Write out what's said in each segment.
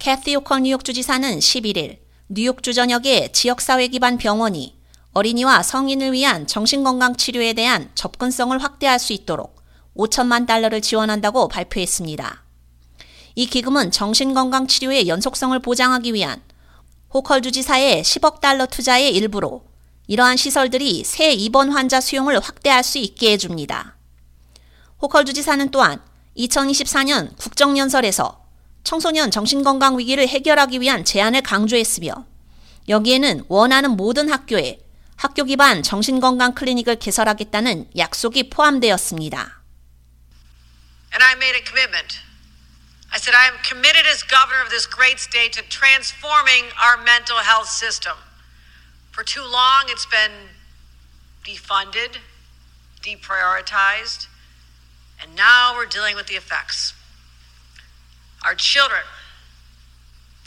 캐티 오컬 뉴욕 주 지사는 11일 뉴욕주 전역의 지역사회 기반 병원이 어린이와 성인을 위한 정신건강 치료에 대한 접근성을 확대할 수 있도록 5천만 달러를 지원한다고 발표했습니다. 이 기금은 정신건강 치료의 연속성을 보장하기 위한 호컬 주 지사의 10억 달러 투자의 일부로 이러한 시설들이 새 입원 환자 수용을 확대할 수 있게 해줍니다. 호컬 주 지사는 또한 2024년 국정연설에서 청소년 정신건강 위기를 해결하기 위한 제안을 강조했으며 여기에는 원하는 모든 학교에 학교 기반 정신건강 클리닉을 개설하겠다는 약속이 포함되었습니다. And I made a commitment. I said, I am committed as governor of this great state to transforming our mental health system. For too long, it's been defunded, deprioritized, and now we're dealing with the effects. Our children,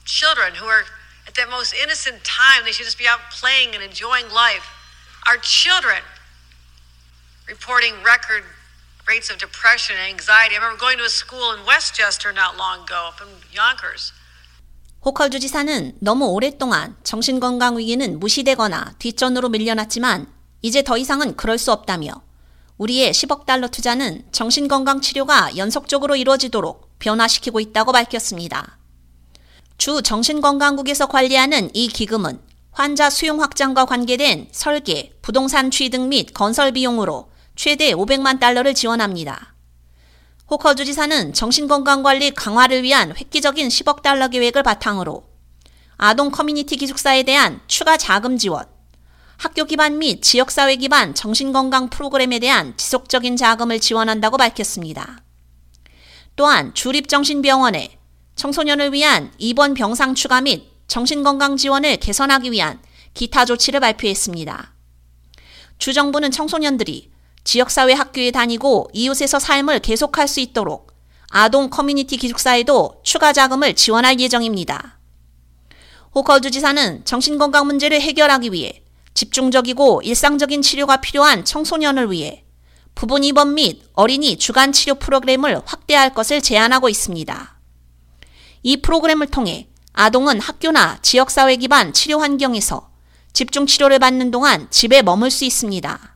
children who are at that most innocent time, they should just be out playing and enjoying life. Our children reporting record rates of depression and anxiety. I remember going to a school in Westchester not long ago, up in Yonkers. 호컬주 지사는 너무 오랫동안 정신건강 위기는 무시되거나 뒷전으로 밀려났지만 이제 더 이상은 그럴 수 없다며 우리의 10억 달러 투자는 정신건강 치료가 연속적으로 이루어지도록 변화시키고 있다고 밝혔습니다. 주 정신건강국에서 관리하는 이 기금은 환자 수용 확장과 관계된 설계, 부동산 취득 및 건설 비용으로 최대 500만 달러를 지원합니다. 호커 주 지사는 정신건강관리 강화를 위한 획기적인 10억 달러 계획을 바탕으로 아동 커뮤니티 기숙사에 대한 추가 자금 지원, 학교 기반 및 지역사회 기반 정신건강 프로그램에 대한 지속적인 자금을 지원한다고 밝혔습니다. 또한 주립정신병원에 청소년을 위한 입원 병상 추가 및 정신건강 지원을 개선하기 위한 기타 조치를 발표했습니다. 주정부는 청소년들이 지역사회 학교에 다니고 이웃에서 삶을 계속할 수 있도록 아동 커뮤니티 기숙사에도 추가 자금을 지원할 예정입니다. 호컬 주 지사는 정신건강 문제를 해결하기 위해 집중적이고 일상적인 치료가 필요한 청소년을 위해 부분 입원 및 어린이 주간 치료 프로그램을 확대할 것을 제안하고 있습니다. 이 프로그램을 통해 아동은 학교나 지역사회 기반 치료 환경에서 집중 치료를 받는 동안 집에 머물 수 있습니다.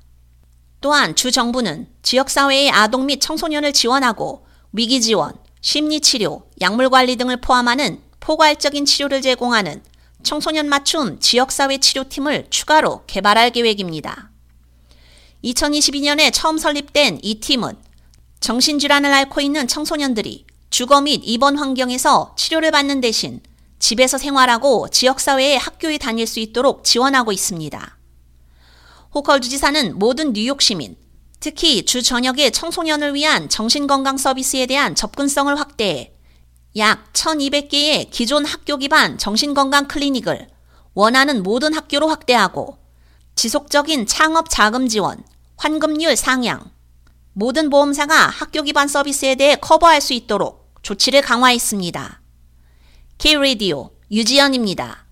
또한 주 정부는 지역사회의 아동 및 청소년을 지원하고 위기 지원, 심리 치료, 약물 관리 등을 포함하는 포괄적인 치료를 제공하는 청소년 맞춤 지역사회 치료팀을 추가로 개발할 계획입니다. 2022년에 처음 설립된 이 팀은 정신질환을 앓고 있는 청소년들이 주거 및 입원 환경에서 치료를 받는 대신 집에서 생활하고 지역사회의 학교에 다닐 수 있도록 지원하고 있습니다. 호컬 주지사는 모든 뉴욕 시민, 특히 주 전역의 청소년을 위한 정신건강 서비스에 대한 접근성을 확대해 약 1200개의 기존 학교 기반 정신건강 클리닉을 원하는 모든 학교로 확대하고 지속적인 창업 자금 지원, 환급률 상향, 모든 보험사가 학교 기반 서비스에 대해 커버할 수 있도록 조치를 강화했습니다. K-Radio 유지연입니다.